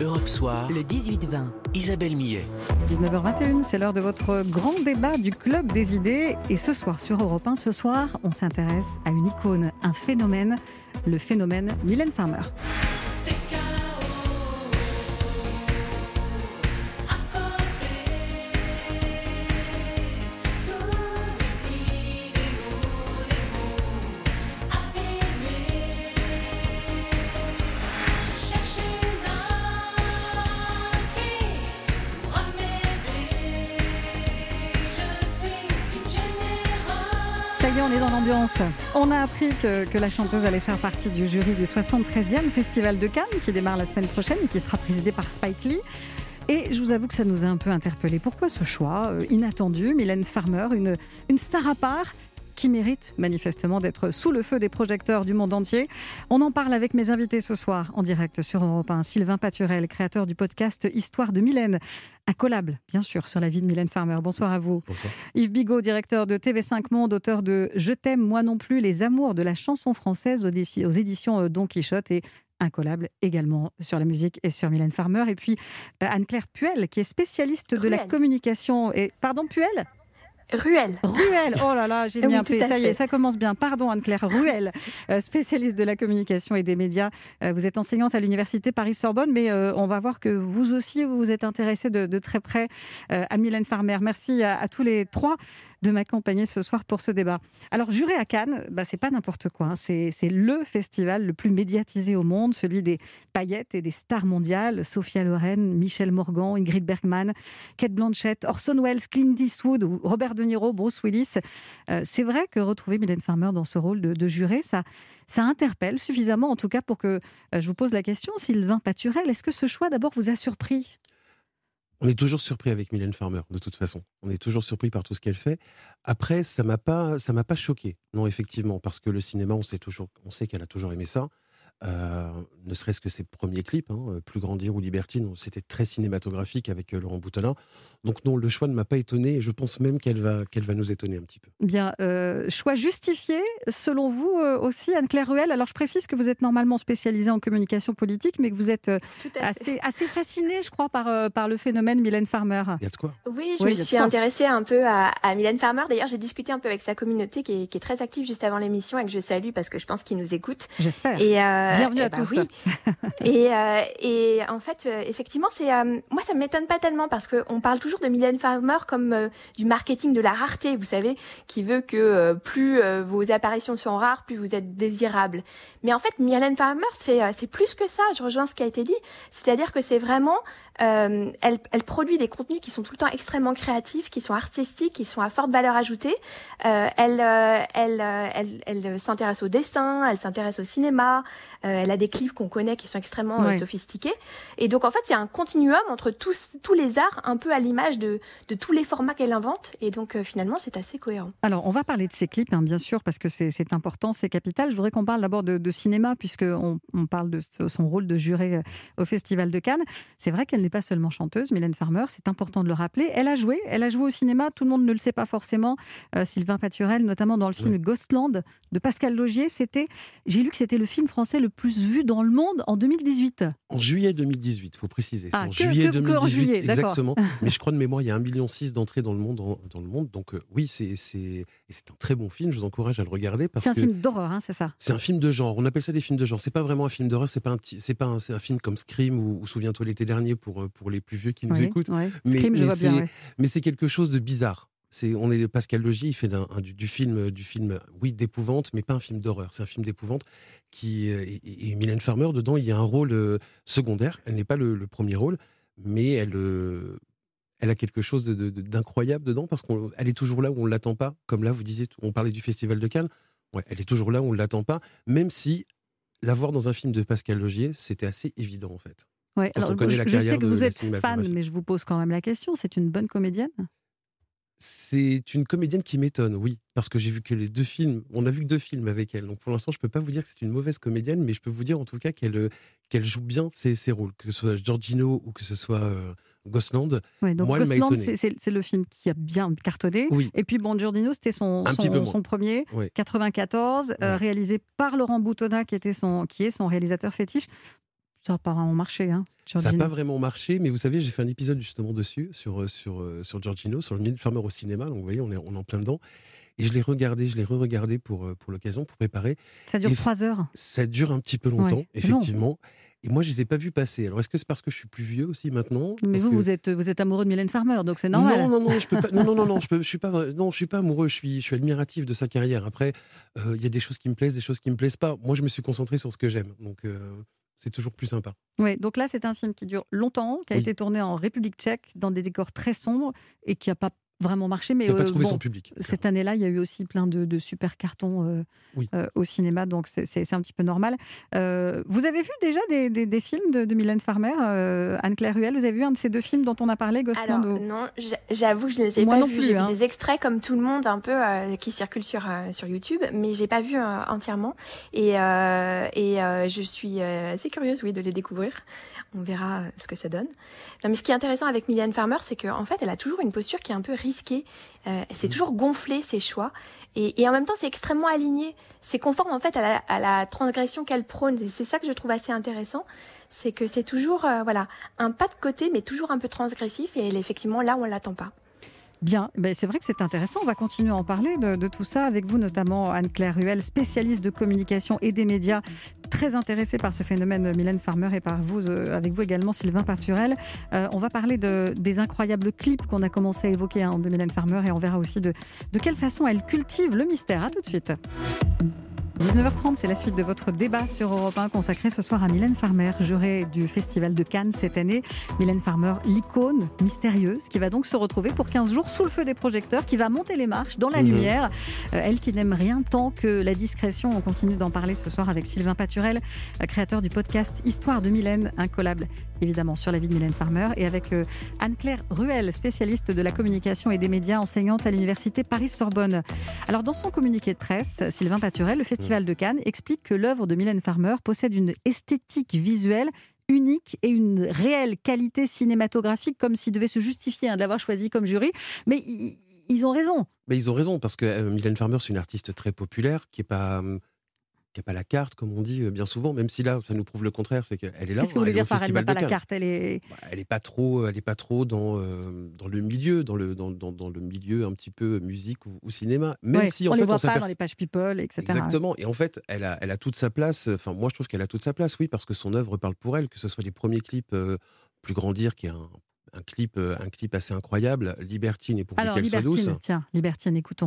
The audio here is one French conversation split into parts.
Europe Soir, le 18-20. Isabelle Millet. 19h21, c'est l'heure de votre grand débat du Club des idées. Et ce soir, sur Europe 1, ce soir, on s'intéresse à une icône, un phénomène, le phénomène Mylène Farmer. On a appris que, la chanteuse allait faire partie du jury du 73e Festival de Cannes qui démarre la semaine prochaine et qui sera présidé par Spike Lee. Et je vous avoue que ça nous a un peu interpellé. Pourquoi ce choix euh, inattendu? Mylène Farmer, une star à part qui mérite manifestement d'être sous le feu des projecteurs du monde entier. On en parle avec mes invités ce soir en direct sur Europe 1. Sylvain Paturel, créateur du podcast Histoire de Mylène. Un collab, bien sûr, sur la vie de Mylène Farmer. Bonsoir à vous. Bonsoir. Yves Bigot, directeur de TV5 Monde, auteur de Je t'aime, moi non plus, les amours de la chanson française aux éditions Don Quichotte et incollable également sur la musique et sur Mylène Farmer. Et puis euh, Anne-Claire Puel, qui est spécialiste de la communication. Et pardon, Puel? Ruel. Ruel, oh là là, j'ai mis un P, ça y est, ça commence bien. Pardon Anne-Claire, Ruel, euh, spécialiste de la communication et des médias. Euh, vous êtes enseignante à l'université Paris-Sorbonne, mais euh, on va voir que vous aussi, vous vous êtes intéressée de, de, très près à Mylène Farmer. Merci à, à tous les trois de m'accompagner ce soir pour ce débat. Alors, juré à Cannes, bah, c'est pas n'importe quoi. Hein. C'est le festival le plus médiatisé au monde, celui des paillettes et des stars mondiales. Sophia Loren, Michel Morgan, Ingrid Bergman, Kate Blanchett, Orson Welles, Clint Eastwood, Robert De Niro, Bruce Willis. Euh, c'est vrai que retrouver Mylène Farmer dans ce rôle de, de juré, ça, ça interpelle suffisamment, en tout cas, pour que euh, je vous pose la question, Sylvain Paturel, est-ce que ce choix d'abord vous a surpris? On est toujours surpris avec Mylène Farmer, de toute façon. On est toujours surpris par tout ce qu'elle fait. Après, ça m'a pas, ça m'a pas choqué, non effectivement, parce que le cinéma, on sait toujours, on sait qu'elle a toujours aimé ça. Euh, ne serait-ce que ses premiers clips, hein, Plus grandir ou Libertine, c'était très cinématographique avec euh, Laurent Boutonnat. Donc non, le choix ne m'a pas étonné et je pense même qu'elle va, qu'elle va nous étonner un petit peu. Bien, euh, choix justifié selon vous euh, aussi, Anne-Claire Ruel. Alors je précise que vous êtes normalement spécialisée en communication politique, mais que vous êtes euh, assez, assez fascinée, je crois, par, euh, par le phénomène Mylène Farmer. Il y a de quoi? Oui, je oui, me suis intéressée un peu à, à Mylène Farmer. D'ailleurs, j'ai discuté un peu avec sa communauté qui est, qui est, très active juste avant l'émission et que je salue parce que je pense qu'ils nous écoutent. J'espère. Et Bienvenue et à bah, tous. Oui. et, et, en fait, effectivement, c'est moi ça m'étonne pas tellement parce qu'on parle toujours de Mylène Farmer comme euh, du marketing de la rareté, vous savez, qui veut que euh, plus euh, vos apparitions sont rares, plus vous êtes désirable. Mais en fait, Mylène Farmer, c'est c'est plus que ça. Je rejoins ce qui a été dit, c'est-à-dire que c'est vraiment euh, elle, elle, produit des contenus qui sont tout le temps extrêmement créatifs, qui sont artistiques, qui sont à forte valeur ajoutée. Euh, elle, euh, elle, elle, elle s'intéresse au dessin, elle s'intéresse au cinéma. elle a des clips qu'on connaît qui sont extrêmement sophistiqués. Et donc en fait, il y a un continuum entre tous, tous les arts, un peu à l'image de, de tous les formats qu'elle invente. Et donc finalement, c'est assez cohérent. Alors, on va parler de ces clips, hein, bien sûr, parce que c'est important, c'est capital. Je voudrais qu'on parle d'abord de, de, cinéma, puisqu'on on parle de son rôle de juré au Festival de Cannes. C'est vrai qu'elle n'est pas seulement chanteuse, Mylène Farmer, c'est important de le rappeler. Elle a joué, elle a joué au cinéma, tout le monde ne le sait pas forcément. Euh, Sylvain Paturel, notamment dans le film oui. Ghostland de Pascal Logier, c'était, j'ai lu que c'était le film français le plus vu dans le monde en 2018. En juillet 2018, il faut préciser. Ah, en que, juillet que, 2018, que juillet, exactement. Mais je crois de mémoire, il y a 1,6 million d'entrées dans le monde. Dans le monde. Donc euh, oui, c'est un très bon film. Je vous encourage à le regarder. C'est un film d'horreur, hein, c'est ça C'est un film de genre. On appelle ça des films de genre. C'est pas vraiment un film d'horreur. C'est pas un, pas un, un, film comme Scream ou, ou Souviens-toi l'été dernier pour euh, pour les plus vieux qui nous oui, écoutent. Mais, Scream, mais c'est ouais. quelque chose de bizarre. On est Pascal Logier, il fait un, un, du, du, film du film oui d'épouvante, mais pas un film d'horreur. C'est un film d'épouvante qui et, et, Mylène Farmer dedans, il y a un rôle euh, secondaire. Elle n'est pas le, le, premier rôle, mais elle euh, elle a quelque chose d'incroyable de, de, dedans parce qu'elle est toujours là où on ne l'attend pas. Comme là, vous disiez, on parlait du Festival de Cannes. Ouais, elle est toujours là où on ne l'attend pas, même si la voir dans un film de Pascal Logier, c'était assez évident en fait. Ouais, alors, je, je, sais que vous êtes fan, mais je vous pose quand même la question. C'est une bonne comédienne? C'est une comédienne qui m'étonne, oui, parce que j'ai vu que les deux films, on a vu que deux films avec elle. Donc pour l'instant, je peux pas vous dire que c'est une mauvaise comédienne, mais je peux vous dire en tout cas qu'elle qu'elle joue bien ses, ses, rôles, que ce soit Giorgino ou que ce soit euh, Gosland. Ouais, donc Moi, Gosland, c'est le film qui a bien cartonné. Oui. Et puis bon, Giorgino, c'était son, son, son, premier, oui. 94, euh, réalisé par Laurent Boutonnat, qui était son, qui est son réalisateur fétiche Ça n'a pas vraiment marché. Hein, ça n'a pas vraiment marché, mais vous savez, j'ai fait un épisode justement dessus, sur, sur, sur Giorgino, sur le Mille Farmer au cinéma. Donc vous voyez, on est, on est en plein dedans. Et je l'ai regardé, je l'ai re-regardé pour, pour l'occasion, pour préparer. Ça dure trois heures. Ça dure un petit peu longtemps, effectivement. Et moi, je les ai pas vus passer. Alors, est-ce que c'est parce que je suis plus vieux aussi maintenant? Mais vous, vous êtes, vous êtes amoureux de Mylène Farmer, donc c'est normal. Non, non, non, je peux pas. Non, non, non, non, je, je suis pas. Non, je suis pas amoureux. Je suis, je suis admiratif de sa carrière. Après, euh, il y a des choses qui me plaisent, des choses qui me plaisent pas. Moi, je me suis concentré sur ce que j'aime. Donc. Euh, c'est toujours plus sympa. Oui, donc là, c'est un film qui dure longtemps, qui a été tourné en République tchèque, dans des décors très sombres, et qui n'a pas vraiment marché. Mais il pas euh, trouvé son public. Cette année-là, il y a eu aussi plein de, super cartons euh, euh, au cinéma, donc c'est un petit peu normal. vous avez vu déjà des, films de, Mylène Farmer, Anne-Claire Ruel? Vous avez vu un de ces deux films dont on a parlé, Ghost Alors, Non, j'avoue que je ne les ai pas vus. J'ai vu hein. des extraits comme tout le monde, un peu qui circulent sur sur YouTube, mais j'ai pas vu entièrement. Et et je suis assez curieuse, oui, de les découvrir. On verra ce que ça donne. Non, mais ce qui est intéressant avec Mylène Farmer, c'est qu'en fait, elle a toujours une posture qui est un peu risqué. Euh, c'est toujours gonflé ses choix. Et, en même temps, c'est extrêmement aligné. C'est conforme en fait à la, transgression qu'elle prône. Et c'est ça que je trouve assez intéressant. C'est que c'est toujours euh, voilà un pas de côté, mais toujours un peu transgressif. Et elle est effectivement là où on l'attend pas. Bien, ben, c'est vrai que c'est intéressant. On va continuer à en parler de, tout ça avec vous, notamment Anne-Claire Ruel, spécialiste de communication et des médias, très intéressée par ce phénomène Mylène Farmer et par vous, euh, avec vous également Sylvain Parturel. Euh, on va parler de, des incroyables clips qu'on a commencé à évoquer hein, de Mylène Farmer et on verra aussi de, de quelle façon elle cultive le mystère. À tout de suite. 19h30, c'est la suite de votre débat sur Europe 1 consacré ce soir à Mylène Farmer, jurée du Festival de Cannes cette année. Mylène Farmer, l'icône mystérieuse, qui va donc se retrouver pour 15 jours sous le feu des projecteurs, qui va monter les marches dans la mhm. lumière. Euh, elle qui n'aime rien tant que la discrétion. On continue d'en parler ce soir avec Sylvain Paturel, euh, créateur du podcast Histoire de Mylène, incollable évidemment sur la vie de Mylène Farmer, et avec euh, Anne-Claire Ruel, spécialiste de la communication et des médias, enseignante à l'université Paris-Sorbonne. Alors dans son communiqué de presse, Sylvain Paturel, le festival Festival de Cannes explique que l'œuvre de Mylène Farmer possède une esthétique visuelle unique et une réelle qualité cinématographique, comme s'il devait se justifier hein, d'avoir choisi comme jury. Mais ils ont raison. Mais ils ont raison, parce que euh, Mylène Farmer, c'est une artiste très populaire, qui n'est pas hum, qui n'a pas la carte, comme on dit euh, bien souvent, même si là, ça nous prouve le contraire, c'est qu'elle est là. Qu'est-ce que vous voulez dire par elle n'a pas la carte Elle est. Bah, elle est pas trop, elle est pas trop dans euh, dans le milieu, dans le dans, dans, le milieu un petit peu musique ou, cinéma. Même si on en les voit pas dans les pages people, etc. Exactement. Et en fait, elle a elle a toute sa place. Enfin, moi, je trouve qu'elle a toute sa place, oui, parce que son œuvre parle pour elle, que ce soit les premiers clips. Euh, plus grandir, qui est un, un clip, un clip assez incroyable, Libertine et pour qu'elle soit douce. Tiens, Libertine, écoutons.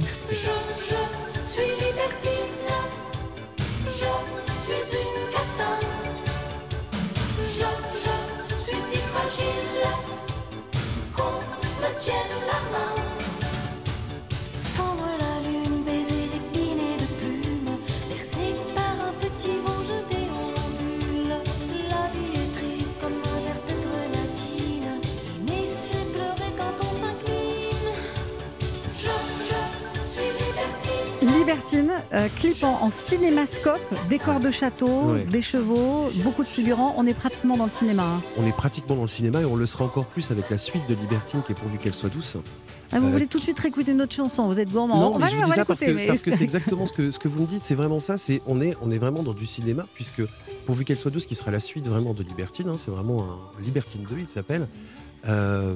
Euh, clip en, cinémascope, décor de château, des chevaux, beaucoup de figurants. On est pratiquement dans le cinéma. Hein. On est pratiquement dans le cinéma et on le sera encore plus avec la suite de Libertine qui est pourvu qu'elle soit douce. Ah, vous euh, voulez tout de suite réécouter notre chanson Vous êtes gourmand. Non, mais je vous dis ça parce que c'est exactement ce que ce que vous me dites. C'est vraiment ça. C'est on est on est vraiment dans du cinéma puisque pourvu qu'elle soit douce, qui sera la suite vraiment de Libertine. Hein, c'est vraiment un Libertine 2, il s'appelle. Euh,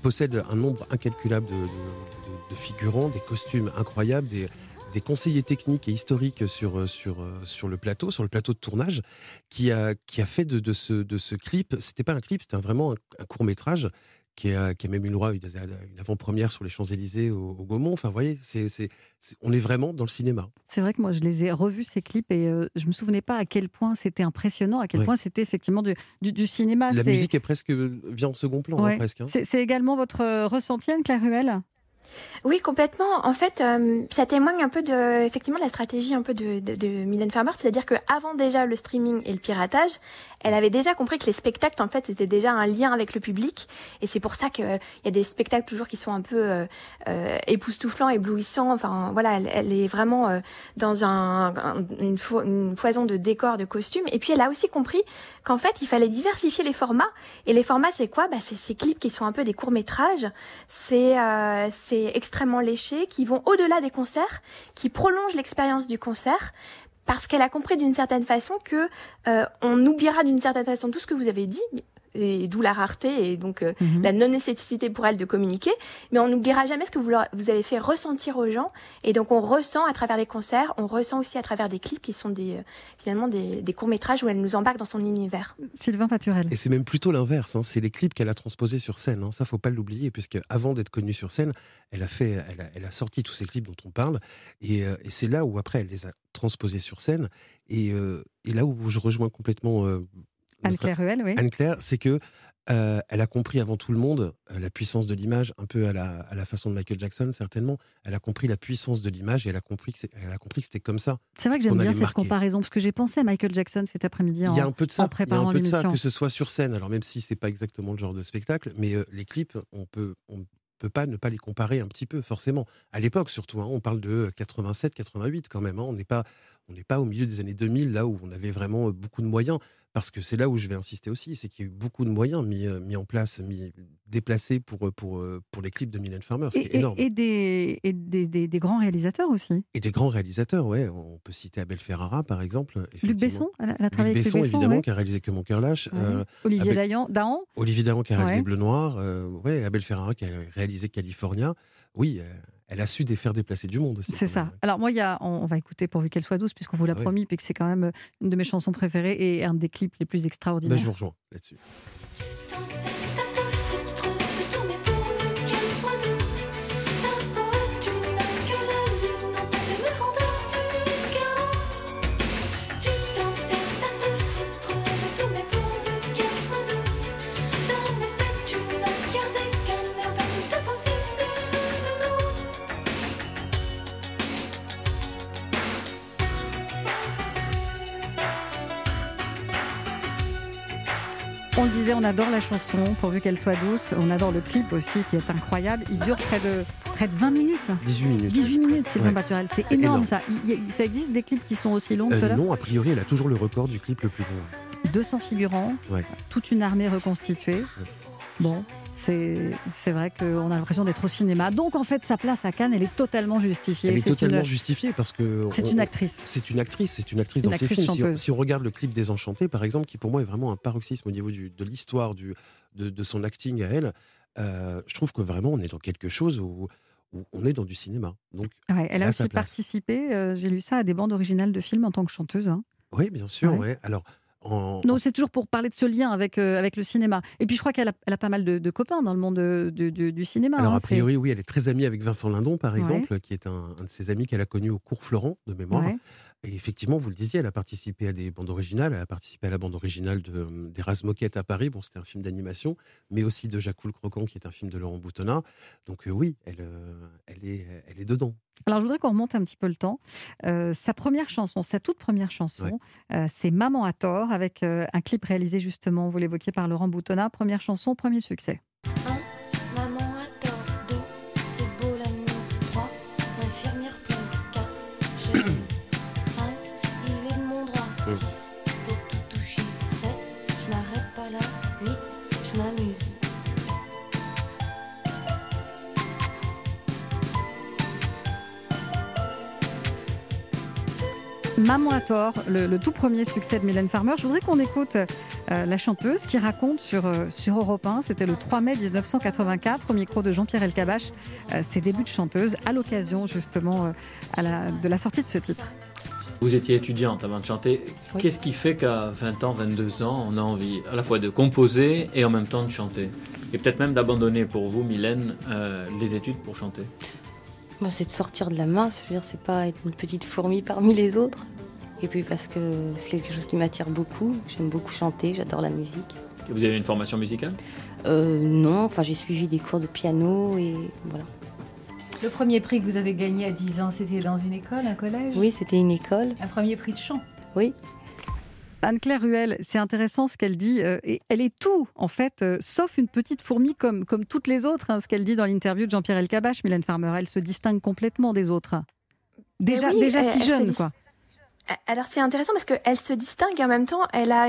possède un nombre incalculable de, de, figurants, des costumes incroyables, des, des conseillers techniques et historiques sur, euh, sur, euh, sur le plateau, sur le plateau de tournage, qui a, qui a fait de, de ce, de ce clip, c'était pas un clip, c'était vraiment un, court métrage qui a, qui a, même eu le droit à une avant-première sur les Champs-Élysées au, Gaumont. Enfin, vous voyez, c'est, c'est, on est vraiment dans le cinéma. C'est vrai que moi, je les ai revus, ces clips, et euh, je me souvenais pas à quel point c'était impressionnant, à quel point c'était effectivement du, du, cinéma. La musique est presque, vient en second plan, hein, presque. Hein. C'est, également votre ressenti, Anne-Claire Ruel? Oui, complètement. En fait, euh, ça témoigne un peu de, effectivement, la stratégie un peu de, de, de Farmer, c'est-à-dire qu'avant déjà le streaming et le piratage, elle avait déjà compris que les spectacles, en fait, c'était déjà un lien avec le public, et c'est pour ça qu'il y a des spectacles toujours qui sont un peu euh, euh époustouflants, éblouissants. Enfin, voilà, elle, est vraiment euh, dans un, une, une, foison de décors, de costumes. Et puis, elle a aussi compris qu'en fait, il fallait diversifier les formats. Et les formats, c'est quoi? Bah, c'est ces clips qui sont un peu des courts métrages. C'est euh, c'est extrêmement léché, qui vont au-delà des concerts, qui prolongent l'expérience du concert, parce qu'elle a compris d'une certaine façon que euh, on oubliera d'une certaine façon tout ce que vous avez dit, et d'où la rareté et donc euh, mhm. la non-nécessité pour elle de communiquer. Mais on n'oubliera jamais ce que vous, vous avez fait ressentir aux gens. Et donc on ressent à travers les concerts, on ressent aussi à travers des clips qui sont des, euh, finalement des, courts-métrages où elle nous embarque dans son univers. Sylvain Paturel. Et c'est même plutôt l'inverse. Hein. C'est les clips qu'elle a transposés sur scène. Hein. Ça, faut pas l'oublier, puisque avant d'être connue sur scène, elle a, fait, elle a, elle a sorti tous ces clips dont on parle. Et, euh, et c'est là où après, elle les a transposés sur scène. Et, et là où je rejoins complètement Anne-Claire oui. Anne-Claire, c'est que euh, elle a compris avant tout le monde euh, la puissance de l'image, un peu à la, à la, façon de Michael Jackson, certainement. Elle a compris la puissance de l'image et elle a compris que, elle a compris que c'était comme ça. C'est vrai que j'aime bien cette comparaison, parce que j'ai pensé à Michael Jackson cet après-midi en, il y a un peu de ça, Il y a un peu de ça, que ce soit sur scène, alors même si c'est pas exactement le genre de spectacle, mais euh, les clips, on peut, on peut pas ne pas les comparer un petit peu, forcément. À l'époque, surtout, hein, on parle de 87, 88 quand même. Hein, on n'est pas, on n'est pas au milieu des années 2000, là où on avait vraiment beaucoup de moyens parce que c'est là où je vais insister aussi, c'est qu'il y a eu beaucoup de moyens mis, euh, mis en place, mis, déplacés pour, euh, pour, euh, pour les clips de Mylène Farmer, ce qui est énorme. Et, des, et des, des, grands réalisateurs aussi. Et des grands réalisateurs, ouais. On peut citer Abel Ferrara, par exemple. Luc Besson, elle a travaillé Luc Besson, évidemment, qui a réalisé Que mon cœur lâche. Olivier Dahan. Olivier Dahan, qui a réalisé Bleu Noir. ouais, Abel Ferrara, qui a réalisé California. Oui, elle a su faire déplacer du monde aussi. C'est ça. Alors moi, il y a, on, va écouter pourvu qu'elle soit douce, puisqu'on vous l'a ah promis, puis que c'est quand même une de mes chansons préférées et un des clips les plus extraordinaires. Ben, je vous rejoins là-dessus. On disait, on adore la chanson, pourvu qu'elle soit douce. On adore le clip aussi, qui est incroyable. Il dure près de, près de 20 minutes. 18 minutes. 18 minutes, Sylvain ouais. C'est énorme, ça. ça existe des clips qui sont aussi longs que euh, Non, a priori, elle a toujours le record du clip le plus long. 200 figurants, toute une armée reconstituée. Bon, c'est vrai qu'on a l'impression d'être au cinéma. Donc en fait, sa place à Cannes, elle est totalement justifiée. Elle est, totalement justifiée parce que. C'est une actrice. C'est une actrice, c'est une actrice dans ses films. Si on, regarde le clip des Enchantés, par exemple, qui pour moi est vraiment un paroxysme au niveau du, de l'histoire de, de, son acting à elle, euh, je trouve que vraiment on est dans quelque chose où, on est dans du cinéma. Donc, elle a aussi participé, euh, j'ai lu ça, à des bandes originales de films en tant que chanteuse. Hein. Oui, bien sûr. Ouais. Alors, non, c'est toujours pour parler de ce lien avec, euh, avec le cinéma. Et puis je crois qu'elle a, elle a pas mal de, copains dans le monde du cinéma. Alors hein, a priori, oui, elle est très amie avec Vincent Lindon, par exemple, qui est un, de ses amis qu'elle a connu au cours Florent, de mémoire. Et effectivement, vous le disiez, elle a participé à des bandes originales. Elle a participé à la bande originale de, euh, Moquette à Paris. Bon, c'était un film d'animation, mais aussi de Jacques le Croquant, qui est un film de Laurent Boutonnat. Donc euh, oui, elle, euh, elle, est, elle est dedans. Alors, je voudrais qu'on remonte un petit peu le temps. sa première chanson, sa toute première chanson, c'est Maman à tort, avec un clip réalisé justement, vous l'évoquiez par Laurent Boutonnat. Première chanson, premier succès. Maman à tort, le, tout premier succès de Mylène Farmer. Je voudrais qu'on écoute euh, la chanteuse qui raconte sur, euh, sur Europe 1, c'était le 3 mai 1984, au micro de Jean-Pierre Elkabach, euh, ses débuts de chanteuse à l'occasion justement de la sortie de ce titre. Vous étiez étudiante avant de chanter. Qu'est-ce qui fait qu'à 20 ans, 22 ans, on a envie à la fois de composer et en même temps de chanter? Et peut-être même d'abandonner pour vous, Mylène, les études pour chanter? C'est de sortir de la masse, je veux dire, c'est pas être une petite fourmi parmi les autres. Et puis parce que c'est quelque chose qui m'attire beaucoup. J'aime beaucoup chanter, j'adore la musique. Et vous avez une formation musicale? Euh, Non, enfin j'ai suivi des cours de piano et voilà. Le premier prix que vous avez gagné à 10 ans, c'était dans une école, un collège? Oui, c'était une école. Un premier prix de chant? Oui. Anne-Claire Ruel, c'est intéressant ce qu'elle dit. Euh, et elle est tout, en fait, euh, sauf une petite fourmi comme, comme toutes les autres. Hein, ce qu'elle dit dans l'interview de Jean-Pierre Elkabach, Mylène Farmer, elle se distingue complètement des autres. Déjà, déjà si jeune, quoi. Alors c'est intéressant parce qu'elle se distingue et en même temps, elle a,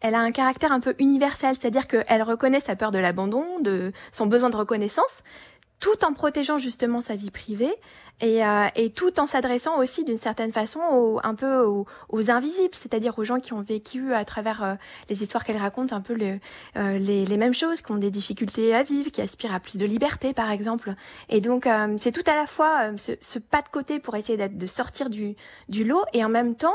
elle a un caractère un peu universel, c'est-à-dire qu'elle reconnaît sa peur de l'abandon, de son besoin de reconnaissance, tout en protégeant justement sa vie privée et, euh, et tout en s'adressant aussi d'une certaine façon au, un peu aux, aux invisibles, c'est-à-dire aux gens qui ont vécu à travers euh, les histoires qu'elle raconte un peu le, euh, les, les, mêmes choses, qui ont des difficultés à vivre, qui aspirent à plus de liberté par exemple. Et donc c'est tout à la fois ce, ce, pas de côté pour essayer de sortir du, du lot et en même temps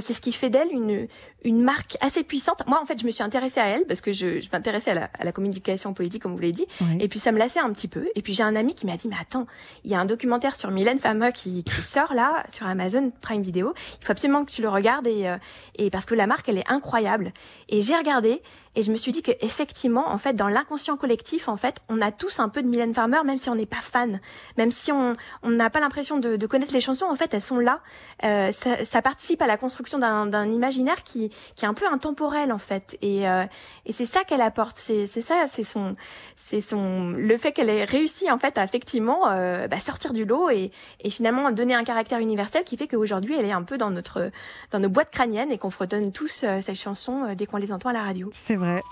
c'est ce qui fait d'elle une, une marque assez puissante. Moi en fait je me suis intéressée à elle parce que je, je m'intéressais à la, à la, communication politique comme vous l'avez dit et puis ça me lassait un petit peu et puis j'ai un ami qui m'a dit mais attends il y a un documentaire sur Mylène Farmer qui, qui, sort là sur Amazon Prime Video. Il faut absolument que tu le regardes et, euh, et parce que la marque elle est incroyable. Et j'ai regardé et je me suis dit que effectivement, en fait, dans l'inconscient collectif, en fait, on a tous un peu de Mylène Farmer, même si on n'est pas fan, même si on n'a pas l'impression de, de, connaître les chansons. En fait, elles sont là. Euh, ça, ça, participe à la construction d'un imaginaire qui qui est un peu intemporel en fait. Et euh, et c'est ça qu'elle apporte. C'est ça, c'est son c'est son le fait qu'elle ait réussi en fait à effectivement euh, bah, sortir du lot et et finalement donner un caractère universel qui fait qu'aujourd'hui, elle est un peu dans notre dans nos boîtes crâniennes et qu'on fredonne tous euh, ces chansons euh, dès qu'on les entend à la radio.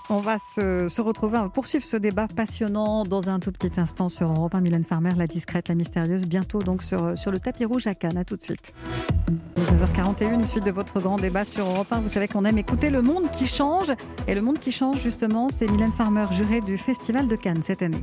On va se, retrouver, on poursuivre ce débat passionnant dans un tout petit instant sur Europe 1. Mylène Farmer, la discrète, la mystérieuse, bientôt donc sur, sur le tapis rouge à Cannes. À tout de suite. 19h41, suite de votre grand débat sur Europe 1. Vous savez qu'on aime écouter le monde qui change. Et le monde qui change, justement, c'est Mylène Farmer, jurée du Festival de Cannes cette année.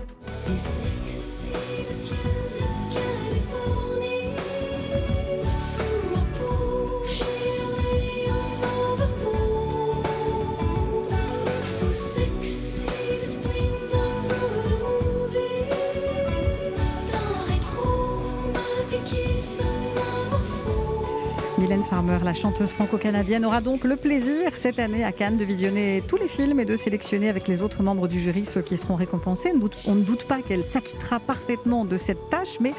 Mylène Farmer, la chanteuse franco-canadienne, aura donc le plaisir cette année à Cannes de visionner tous les films et de sélectionner avec les autres membres du jury ceux qui seront récompensés. On ne doute pas qu'elle s'acquittera parfaitement de cette tâche, mais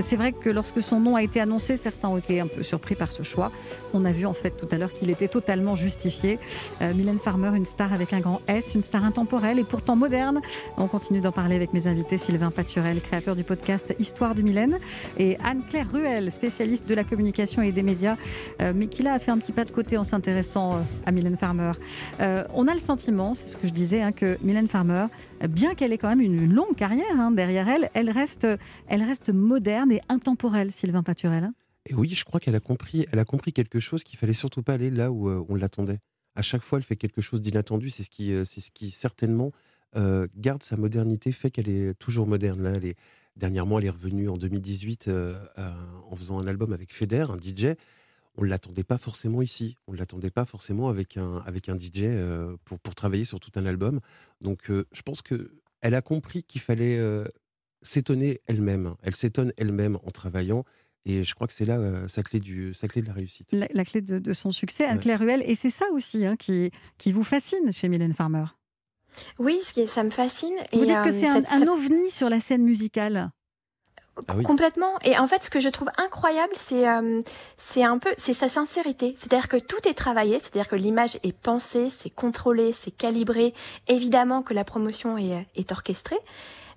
c'est vrai que lorsque son nom a été annoncé, certains ont été un peu surpris par ce choix. On a vu en fait tout à l'heure qu'il était totalement justifié. Euh, Mylène Farmer, une star avec un grand S, une star intemporelle et pourtant moderne. On continue d'en parler avec mes invités Sylvain Paturel, créateur du podcast Histoire du Mylène, et Anne-Claire Ruel, spécialiste de la communication et des médias mais qui là a fait un petit pas de côté en s'intéressant euh, à Mylène Farmer. Euh, on a le sentiment, c'est ce que je disais, hein, que Mylène Farmer, bien qu'elle ait quand même une longue carrière hein, derrière elle, elle reste, elle reste moderne et intemporelle, Sylvain Paturel. Hein. Et oui, je crois qu'elle a compris, elle a compris quelque chose qu'il fallait surtout pas aller là où on l'attendait. À chaque fois, elle fait quelque chose d'inattendu. C'est ce qui, c'est ce qui certainement garde sa modernité, fait qu'elle est toujours moderne. Là, dernièrement, elle est revenue en 2018 en faisant un album avec Feder, un DJ on ne l'attendait pas forcément ici. On ne l'attendait pas forcément avec un, avec un DJ euh, pour, pour travailler sur tout un album. Donc, euh, je pense qu'elle a compris qu'il fallait euh, s'étonner elle-même. Elle s'étonne elle-même en travaillant. Et je crois que c'est là sa, clé du, sa clé de la réussite. La, clé de, son succès, Anne-Claire Ruel. Et c'est ça aussi hein, qui, qui vous fascine chez Mylène Farmer. Oui, ça me fascine. Vous dites que c'est un, un ovni sur la scène musicale. Ah complètement. Et en fait, ce que je trouve incroyable, c'est euh, c'est un peu c'est sa sincérité. C'est-à-dire que tout est travaillé, c'est-à-dire que l'image est pensée, c'est contrôlé, c'est calibré. Évidemment que la promotion est, est orchestrée,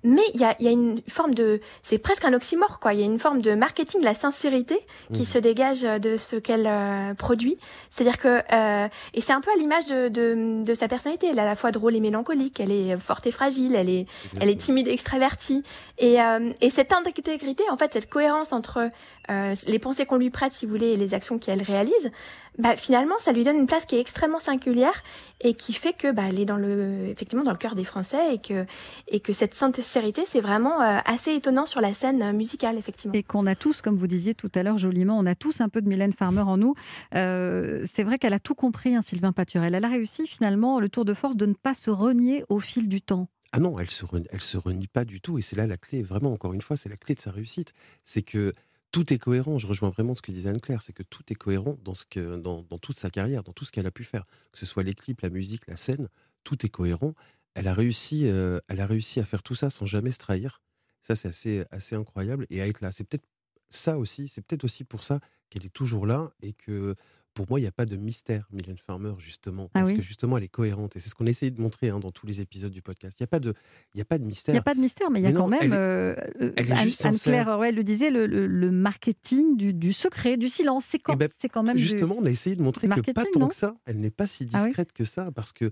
mais il y a, y a, une forme de, c'est presque un oxymore quoi. Il y a une forme de marketing, la sincérité qui mmh. se dégage de ce qu'elle euh, produit. C'est-à-dire que euh, et c'est un peu à l'image de, de, de, sa personnalité. Elle est à la fois drôle et mélancolique. Elle est forte et fragile. Elle est, elle est timide et extravertie. Et, euh, et cette intégrité, en fait, cette cohérence entre euh, les pensées qu'on lui prête, si vous voulez, et les actions qu'elle réalise, bah, finalement, ça lui donne une place qui est extrêmement singulière et qui fait que bah, elle est dans le, effectivement, dans le cœur des Français et que, et que cette sincérité, c'est vraiment euh, assez étonnant sur la scène musicale, effectivement. Et qu'on a tous, comme vous disiez tout à l'heure joliment, on a tous un peu de Mylène Farmer en nous. Euh, c'est vrai qu'elle a tout compris, hein, Sylvain Paturel. Elle a réussi finalement le tour de force de ne pas se renier au fil du temps. Ah non, elle se elle se renie pas du tout. Et c'est là la clé, vraiment, encore une fois, c'est la clé de sa réussite. C'est que tout est cohérent. Je rejoins vraiment ce que disait Anne-Claire, c'est que tout est cohérent dans, ce que, dans, toute sa carrière, dans tout ce qu'elle a pu faire. Que ce soit les clips, la musique, la scène, tout est cohérent. Elle a réussi, euh, elle a réussi à faire tout ça sans jamais se trahir. Ça, c'est assez, assez incroyable. Et à être là, c'est peut-être ça aussi, c'est peut-être aussi pour ça qu'elle est toujours là et que pour moi, il n'y a pas de mystère, Mylène Farmer, justement. Ah parce que justement, elle est cohérente. Et c'est ce qu'on essaye de montrer hein, dans tous les épisodes du podcast. Il n'y a, pas de, a pas de mystère. Il n'y a pas de mystère, mais il y a quand même. Euh, euh, Anne-Claire Anne le disait, le, le, marketing du, du, secret, du silence. C'est quand, eh ben, quand, même. Justement, on a essayé de montrer que pas tant que ça. Elle n'est pas si ah discrète que ça. Parce que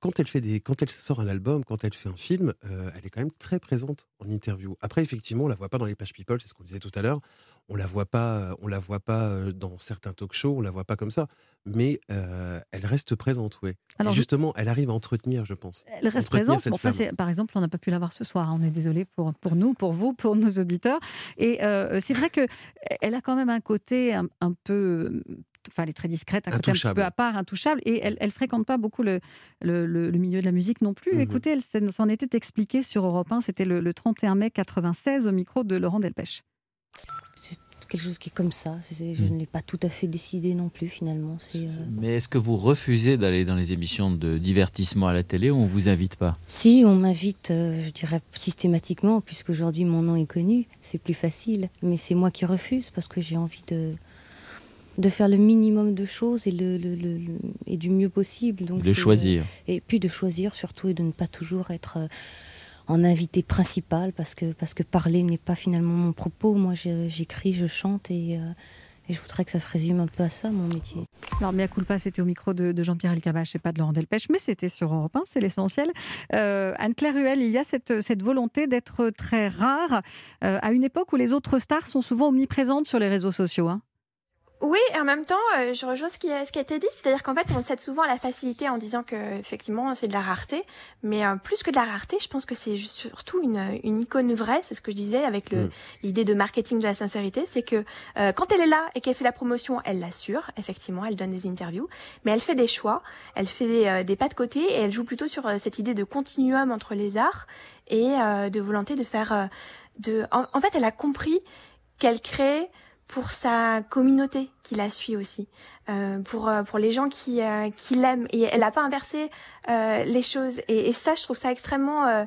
quand elle fait des, quand elle sort un album, quand elle fait un film, elle est quand même très présente en interview. Après, effectivement, on la voit pas dans les pages people, c'est ce qu'on disait tout à l'heure. On la voit pas, on la voit pas dans certains talk-shows, on la voit pas comme ça. Mais elle reste présente, oui. Alors, justement, elle arrive à entretenir, je pense. Elle reste présente. par exemple, on n'a pas pu la voir ce soir. Hein. On est désolé pour, pour nous, pour vous, pour nos auditeurs. Et c'est vrai que elle a quand même un côté un peu enfin, elle est très discrète, un côté un petit peu à part, intouchable, et elle, elle fréquente pas beaucoup le, le, milieu de la musique non plus. Mhm. Écoutez, elle s'en était expliquée sur Europe 1, c'était le, 31 mai 96 au micro de Laurent Delpech. Quelque chose qui est comme ça. je mhm. ne l'ai pas tout à fait décidé non plus finalement. Euh, Mais est-ce que vous refusez d'aller dans les émissions de divertissement à la télé ou on vous invite pas? Si, on m'invite, euh, je dirais systématiquement, puisqu'aujourd'hui mon nom est connu. C'est plus facile. Mais c'est moi qui refuse parce que j'ai envie de de faire le minimum de choses et, le, et du mieux possible. Donc de choisir. et puis de choisir surtout et de ne pas toujours être euh, en invité principal parce que, parce que parler n'est pas finalement mon propos. Moi, j'écris, je chante et, euh, et, je voudrais que ça se résume un peu à ça, mon métier. Alors, Mia Culpa, c'était au micro de, Jean-Pierre Elkabach et pas de Laurent Delpech, mais c'était sur Europe 1, c'est l'essentiel. Euh, Anne-Claire Huel, il y a cette, cette volonté d'être très rare à une époque où les autres stars sont souvent omniprésentes sur les réseaux sociaux. Hein. Oui, et en même temps, euh, je rejoins ce qui, a, ce qui a été dit, c'est-à-dire qu'en fait, on cède souvent à la facilité en disant que effectivement c'est de la rareté, mais euh, plus que de la rareté, je pense que c'est surtout une, une icône vraie, c'est ce que je disais avec le, mm. l'idée de marketing de la sincérité, c'est que euh, quand elle est là et qu'elle fait la promotion, elle l'assure, effectivement, elle donne des interviews, mais elle fait des choix, elle fait des, des pas de côté et elle joue plutôt sur cette idée de continuum entre les arts et de volonté de faire, de, en, en fait, elle a compris qu'elle crée pour sa communauté qui la suit aussi, euh, pour euh, pour les gens qui euh, qui l'aiment. Et elle n'a pas inversé euh, les choses. Et, et, ça je trouve ça extrêmement euh,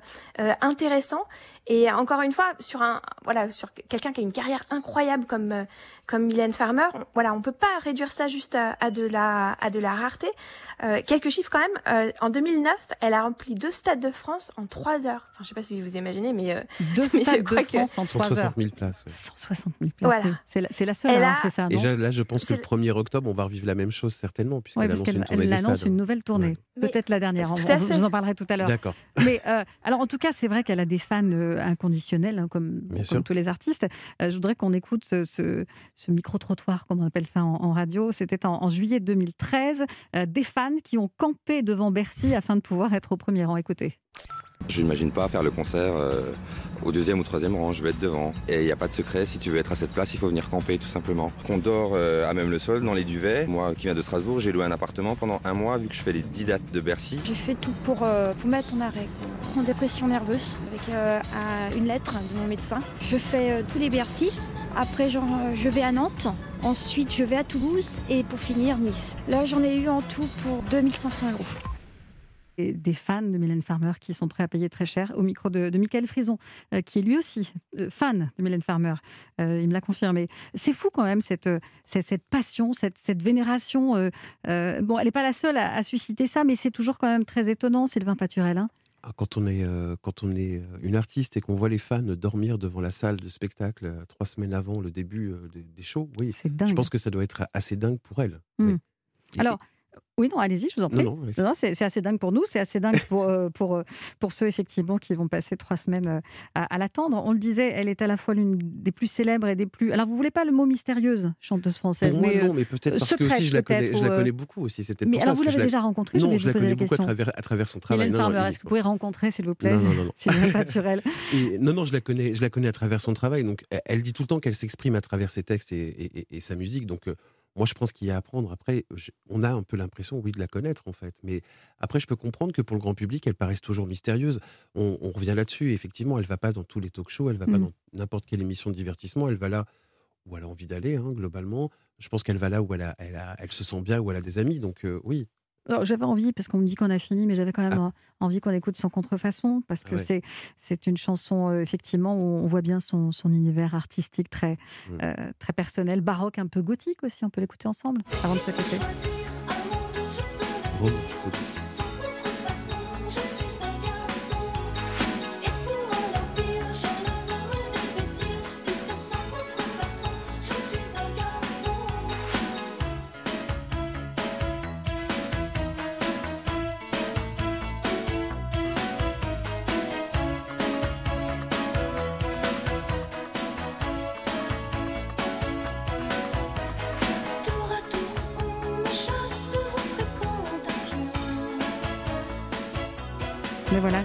intéressant et encore une fois sur un voilà sur quelqu'un qui a une carrière incroyable comme comme Mylène Farmer, on, voilà on peut pas réduire ça juste à, à de la à de la rareté. quelques chiffres quand même. en 2009, elle a rempli deux stades de France en trois heures. Enfin je sais pas si vous imaginez mais deux stades de France en trois heures. 160 000 places. 160 000 places. Voilà. C'est la, la, seule à avoir fait ça. Non et là je pense que le 1er octobre, on va revivre la même chose certainement, puisqu'elle annonce une tournée Elle annonce une nouvelle tournée. Peut-être la dernière. On, je vous en parlerai tout à l'heure. D'accord. Mais euh, alors, en tout cas, c'est vrai qu'elle a des fans euh, inconditionnels, hein, comme, tous les artistes. Euh, je voudrais qu'on écoute ce, micro-trottoir, comme on appelle ça en, radio. C'était en, juillet 2013. des fans qui ont campé devant Bercy afin de pouvoir être au premier rang. Écoutez. Je n'imagine pas faire le concert au deuxième ou troisième rang, je vais être devant. Et il n'y a pas de secret, si tu veux être à cette place, il faut venir camper tout simplement. On dort euh, à même le sol, dans les duvets. Moi qui viens de Strasbourg, j'ai loué un appartement pendant un mois vu que je fais les 10 dates de Bercy. J'ai fait tout pour, euh, mettre en arrêt. En dépression nerveuse, avec euh, une lettre de mon médecin. Je fais tous les Bercy. Après, je vais à Nantes. Ensuite, je vais à Toulouse. Et pour finir, Nice. Là, j'en ai eu en tout pour 2500 euros des fans de Mylène Farmer qui sont prêts à payer très cher au micro de, Michael Frison, euh, qui est lui aussi euh, fan de Mylène Farmer. Euh, il me l'a confirmé. C'est fou quand même cette, cette, passion, cette, cette vénération. bon, elle n'est pas la seule à, susciter ça, mais c'est toujours quand même très étonnant, Sylvain Paturel. Hein. Ah, quand on, est, quand on est une artiste et qu'on voit les fans dormir devant la salle de spectacle trois semaines avant le début des, shows, oui, je pense que ça doit être assez dingue pour elle. Hmm. Alors, oui, non, allez-y, je vous en prie. Non, c'est assez dingue pour nous, c'est assez dingue pour, euh, pour, euh, pour ceux effectivement qui vont passer trois semaines euh, à, l'attendre. On le disait, elle est à la fois l'une des plus célèbres et des plus. Alors, vous voulez pas le mot mystérieuse, chanteuse française Pour moi, non, mais peut-être parce que aussi je la connais, je la connais beaucoup aussi. C'est mais alors, vous l'avez déjà rencontrée Non, je, la connais beaucoup à travers, à travers son travail. est-ce que vous pouvez rencontrer, s'il vous plaît, non, non, non, naturel. non, non, je la connais, je la connais à travers son travail. Donc, elle dit tout le temps qu'elle s'exprime à travers ses textes et, et sa musique. Donc moi, je pense qu'il y a à apprendre. Après, on a un peu l'impression, oui, de la connaître, en fait. Mais après, je peux comprendre que pour le grand public, elle paraisse toujours mystérieuse. On, revient là-dessus. Effectivement, elle va pas dans tous les talk-shows, elle va pas mmh. dans n'importe quelle émission de divertissement. Elle va là où elle a envie d'aller, hein, globalement. Je pense qu'elle va là où elle, a, elle, se sent bien, où elle a des amis. Donc, euh, oui, j'avais envie, parce qu'on me dit qu'on a fini, mais j'avais quand même ah. envie qu'on écoute son contrefaçon, parce que c'est c'est une chanson, euh, effectivement, où on voit bien son, son univers artistique très, mmh. euh, très personnel, baroque, un peu gothique aussi. On peut l'écouter ensemble avant de se quitter. Mais voilà,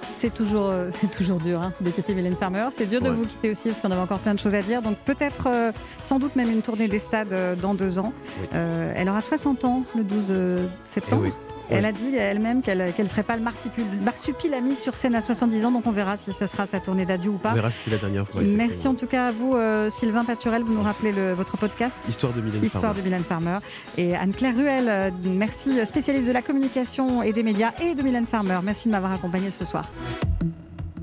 c'est toujours, euh, c'est toujours dur hein, de quitter Mylène Farmer. C'est dur de vous quitter aussi parce qu'on avait encore plein de choses à dire. Donc peut-être, euh, sans doute même une tournée des stades euh, dans deux ans. elle aura 60 ans le 12 septembre. Eh elle a dit elle-même qu'elle ne ferait pas le marsupilami sur scène à 70 ans, donc on verra si ce sera sa tournée d'adieu ou pas. On verra si c'est la dernière fois. Merci en tout cas à vous, Sylvain Paturel, vous nous rappelez votre podcast. Histoire de Mylène Histoire Farmer. de Mylène Farmer. Et Anne-Claire Ruel, merci, spécialiste de la communication et des médias et de Mylène Farmer. Merci de m'avoir accompagné ce soir.